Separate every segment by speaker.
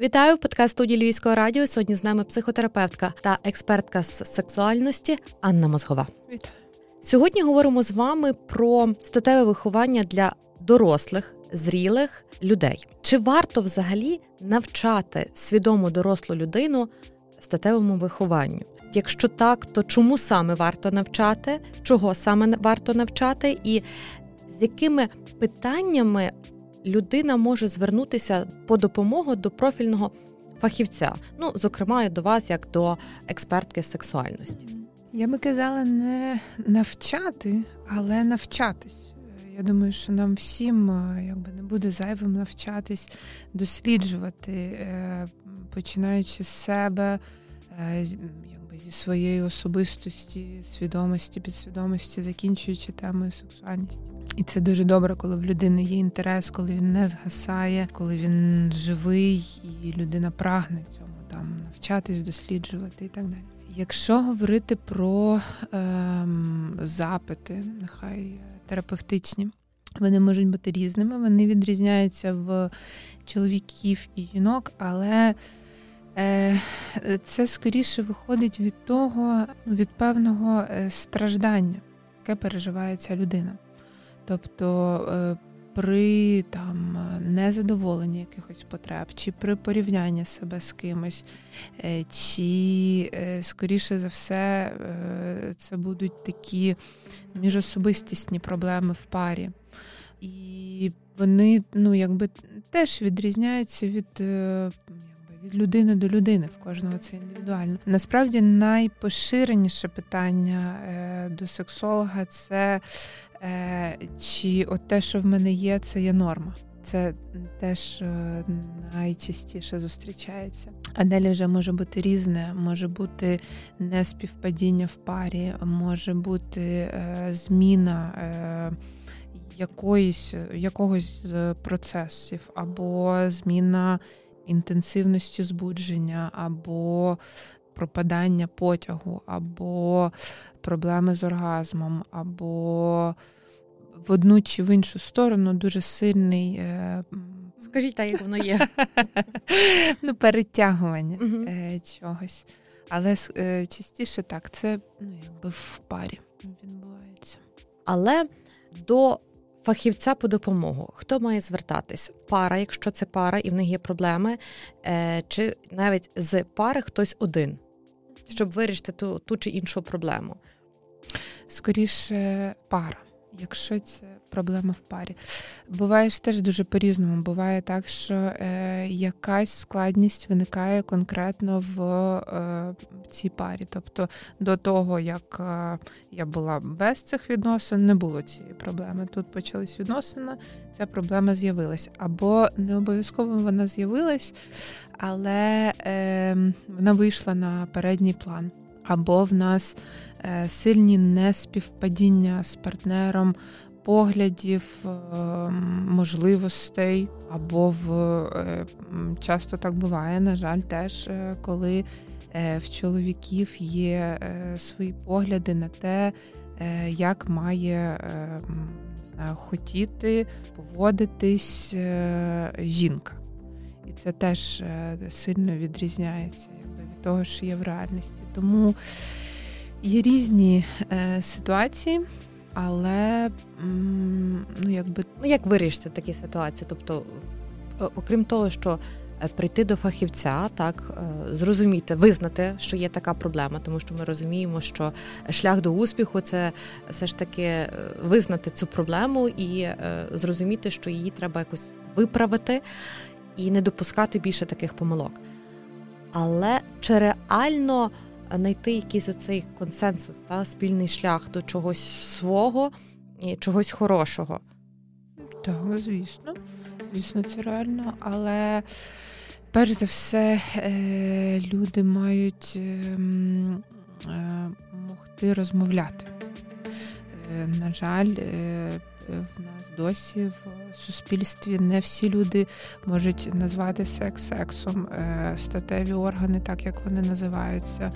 Speaker 1: Вітаю в подкаст студії Львівського радіо. Сьогодні з нами психотерапевтка та експертка з сексуальності Анна Мозгова.
Speaker 2: Вітаю.
Speaker 1: Сьогодні говоримо з вами про статеве виховання для дорослих, зрілих людей. Чи варто взагалі навчати свідому дорослу людину статевому вихованню? Якщо так, то чому саме варто навчати, чого саме варто навчати, і з якими питаннями людина може звернутися по допомогу до профільного фахівця? Ну, зокрема, до вас, як до експертки сексуальності?
Speaker 2: Я би казала не навчати, але навчатись. Я думаю, що нам всім е, якби не буде зайвим навчатись, досліджувати, е, починаючи з себе, якби зі своєї особистості, свідомості, підсвідомості, закінчуючи темою сексуальності. І це дуже добре, коли в людини є інтерес, коли він не згасає, коли він живий, і людина прагне цьому там навчатись, досліджувати і так далі. Якщо говорити про ем, запити, нехай терапевтичні, вони можуть бути різними, вони відрізняються в чоловіків і жінок, але е, це скоріше виходить від того, від певного е, страждання, яке переживає ця людина. Тобто е, при там незадоволенні якихось потреб, чи при порівнянні себе з кимось, е, чи, е, скоріше за все, це будуть такі міжособистісні проблеми в парі. І вони ну, якби теж відрізняються від від людини до людини, в кожного це індивідуально. Насправді найпоширеніше питання до сексолога це Е, Чи от те, що в мене є, це є норма. Це теж найчастіше зустрічається. А далі вже може бути різне, може бути неспівпадіння в парі, може бути е, зміна е, якоїсь, якогось з процесів, або зміна інтенсивності збудження, або пропадання потягу, або проблеми з оргазмом, або в одну чи в іншу сторону дуже сильний. Е,
Speaker 1: Скажіть так, як воно є.
Speaker 2: Ну, перетягування uh чогось. Але е, частіше так, це ну, якби в парі відбувається.
Speaker 1: Але до фахівця по допомогу хто має звертатись? Пара, якщо це пара і в них є проблеми, чи навіть з пари хтось один щоб вирішити ту, ту чи іншу проблему?
Speaker 2: Скоріше пара. Якщо це проблема в парі, буває ж теж дуже по-різному. Буває так, що е, якась складність виникає конкретно в е, цій парі. Тобто до того, як е, я була без цих відносин, не було цієї проблеми. Тут почались відносини, ця проблема з'явилась. Або не обов'язково вона з'явилась, але е, вона вийшла на передній план. Або в нас сильні неспівпадіння з партнером поглядів, е, можливостей, або в е, часто так буває, на жаль, теж коли в чоловіків є свої погляди на те, як має знаю, хотіти поводитись жінка. І це теж е, сильно відрізняється якби, від того, що є в реальності. Тому є різні е, ситуації, але ну, якби.
Speaker 1: Ну, як вирішити такі ситуації? Тобто, окрім того, що е, прийти до фахівця, так зрозуміти, визнати, що є така проблема, тому що ми розуміємо, що шлях до успіху це все ж таки визнати цю проблему і зрозуміти, що її треба якось виправити і не допускати більше таких помилок. Але чи реально знайти якийсь оцей консенсус, та спільний шлях до чогось свого і чогось хорошого?
Speaker 2: Так, звісно, звісно, це реально, але перш за все е, люди мають ем, е, могти розмовляти. Е, на жаль, в нас досі в суспільстві не всі люди можуть назвати секс сексом, е, статеві органи, так як вони називаються,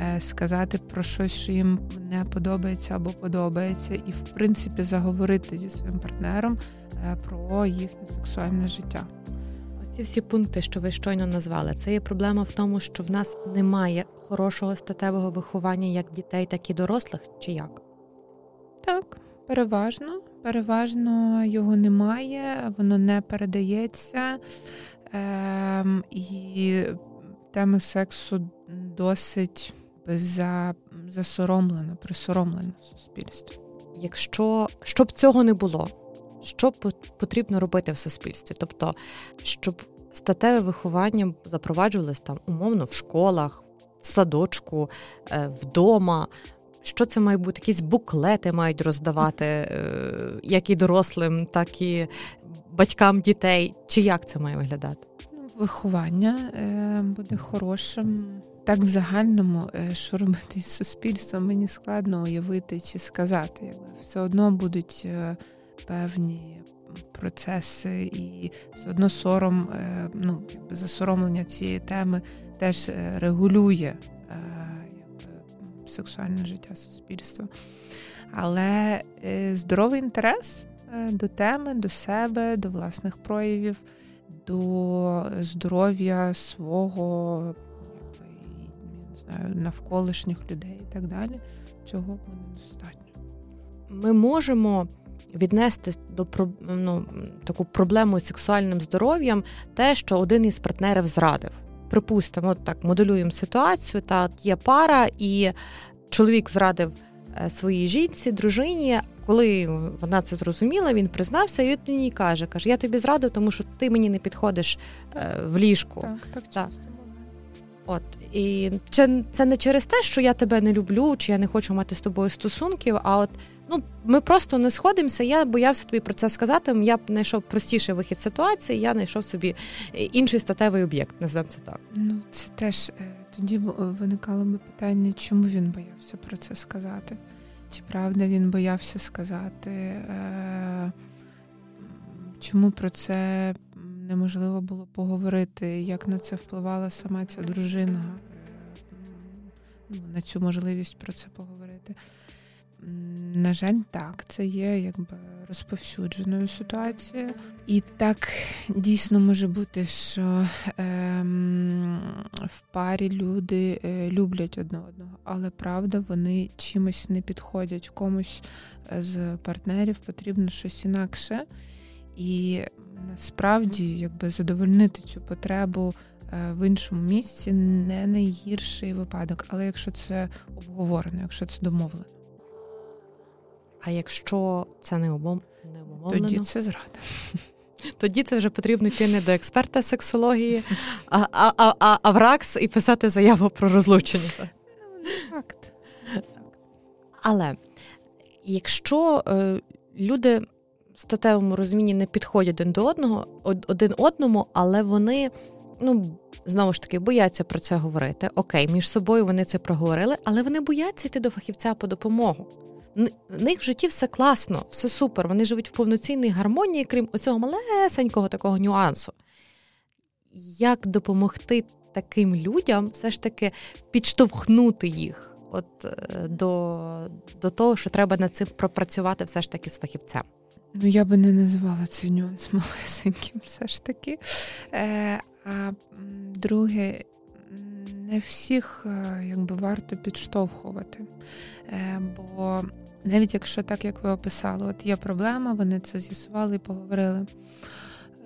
Speaker 2: е, сказати про щось, що їм не подобається або подобається, і в принципі заговорити зі своїм партнером е, про їхнє сексуальне життя.
Speaker 1: Ці всі пункти, що ви щойно назвали, це є проблема в тому, що в нас немає хорошого статевого виховання як дітей, так і дорослих, чи як?
Speaker 2: Так, переважно. Переважно його немає, воно не передається. Ем, І тема сексу досить засоромлена, присоромлена в суспільстві.
Speaker 1: Якщо щоб цього не було, що потрібно робити в суспільстві? Тобто, щоб статеве виховання запроваджувалось там умовно в школах, в садочку, е, вдома. Що це має бути? Якісь буклети мають роздавати е, як і дорослим, так і батькам дітей. Чи як це має виглядати?
Speaker 2: Ну, виховання е, буде хорошим. Так, в загальному, що робити з суспільством, мені складно уявити чи сказати. Все одно будуть певні процеси, і все одно сором, е, ну, засоромлення цієї теми теж е, регулює е, сексуальне життя суспільства. Але здоровий інтерес до теми, до себе, до власних проявів, до здоров'я свого не знаю, навколишніх людей і так далі, цього буде достатньо.
Speaker 1: Ми можемо віднести до ну, таку проблему з сексуальним здоров'ям те, що один із партнерів зрадив. Припустимо, от так моделюємо ситуацію. Та є пара, і чоловік зрадив е, своїй жінці, дружині. Коли вона це зрозуміла, він признався, і він мені каже: каже: Я тобі зрадив, тому що ти мені не підходиш е, в ліжку.
Speaker 2: Так, так, так.
Speaker 1: От і це, це не через те, що я тебе не люблю, чи я не хочу мати з тобою стосунків. А от ну ми просто не сходимося. Я боявся тобі про це сказати. Я б знайшов простіший вихід ситуації. Я знайшов собі інший статевий об'єкт. Називаємо це так.
Speaker 2: Ну це теж е, тоді виникало би питання, чому він боявся про це сказати? Чи правда він боявся сказати? Е, чому про це неможливо було поговорити, як на це впливала сама ця дружина, ну, на цю можливість про це поговорити. На жаль, так, це є якби розповсюдженою ситуацією. І так дійсно може бути, що ем, в парі люди е, люблять одне одного, але правда, вони чимось не підходять. Комусь з партнерів потрібно щось інакше. І насправді якби задовольнити цю потребу е, в іншому місці не найгірший випадок, але якщо це обговорено, якщо це домовлено.
Speaker 1: А якщо це не обумовлено?
Speaker 2: Тоді це зрада.
Speaker 1: Тоді це вже потрібно йти не до експерта сексології, а а, а, а в РАКС і писати заяву про розлучення.
Speaker 2: Ну, факт.
Speaker 1: Але якщо е, люди статевому розумінні не підходять один до одного, один одному, але вони. Ну, знову ж таки, бояться про це говорити. Окей, між собою вони це проговорили, але вони бояться йти до фахівця по допомогу. В них в житті все класно, все супер. Вони живуть в повноцінній гармонії, крім оцього малесенького такого нюансу. Як допомогти таким людям все ж таки підштовхнути їх от е, до, до того, що треба над цим пропрацювати все ж таки з фахівцем?
Speaker 2: Ну, я би не називала цей нюанс малесеньким, все ж таки. Е, А друге, не всіх е, якби варто підштовхувати. Е, Бо навіть якщо так, як ви описали, от є проблема, вони це з'ясували і поговорили.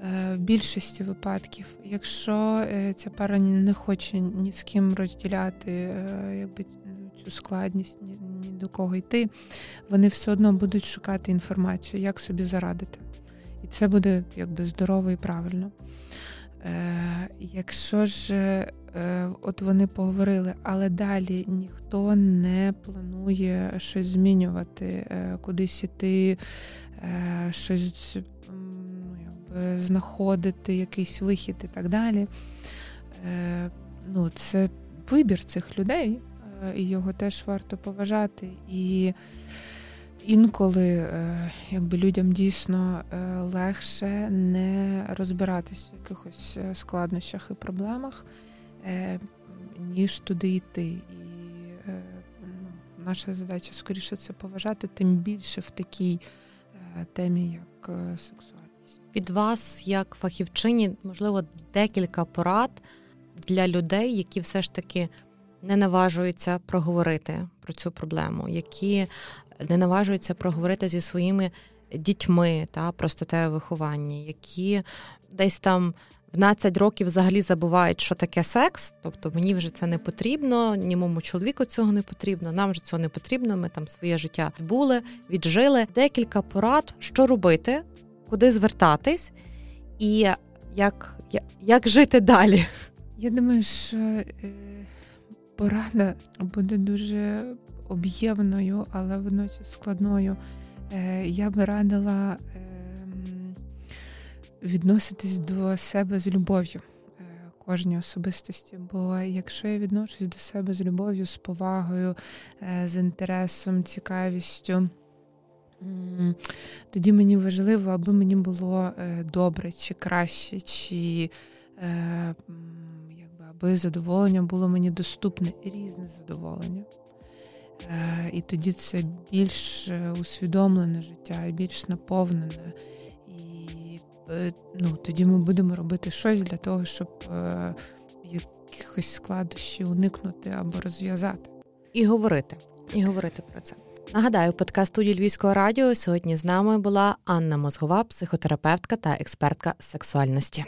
Speaker 2: Е, в більшості випадків, якщо е, ця пара не хоче ні з ким розділяти якби, цю складність, ні, до кого йти, вони все одно будуть шукати інформацію, як собі зарадити. І це буде якби здорово і правильно. Е, Якщо ж е, от вони поговорили, але далі ніхто не планує щось змінювати, е, кудись іти, е, щось ну, якби, знаходити, якийсь вихід і так далі. Е, ну, Це вибір цих людей. Е, і його теж варто поважати. І інколи е, якби людям дійсно е, легше не розбиратись в якихось складнощах і проблемах, ніж туди йти. І ну, наша задача скоріше це поважати, тим більше в такій темі, як сексуальність.
Speaker 1: Від вас, як фахівчині, можливо, декілька порад для людей, які все ж таки не наважуються проговорити про цю проблему, які не наважуються проговорити зі своїми дітьми та про статеве виховання, які десь там. В 12 років взагалі забувають, що таке секс, тобто мені вже це не потрібно, німому чоловіку цього не потрібно, нам вже цього не потрібно. Ми там своє життя були, віджили. Декілька порад, що робити, куди звертатись, і як, як жити далі.
Speaker 2: Я думаю, що е, порада буде дуже об'ємною, але водночас складною. Е, я би радила ем, відноситись до себе з любов'ю е, кожній особистості. Бо якщо я відношусь до себе з любов'ю, з повагою, з інтересом, цікавістю. Тоді мені важливо, аби мені було добре, чи краще, чи аби задоволення було мені доступне, різне задоволення. Е, і тоді це більш е, усвідомлене життя, більш наповнене. І е, ну, тоді ми будемо робити щось для того, щоб якихось складощів уникнути або розв'язати.
Speaker 1: І говорити, і говорити про це. Нагадаю, подкаст студії Львівського радіо сьогодні з нами була Анна Мозгова, психотерапевтка та експертка сексуальності.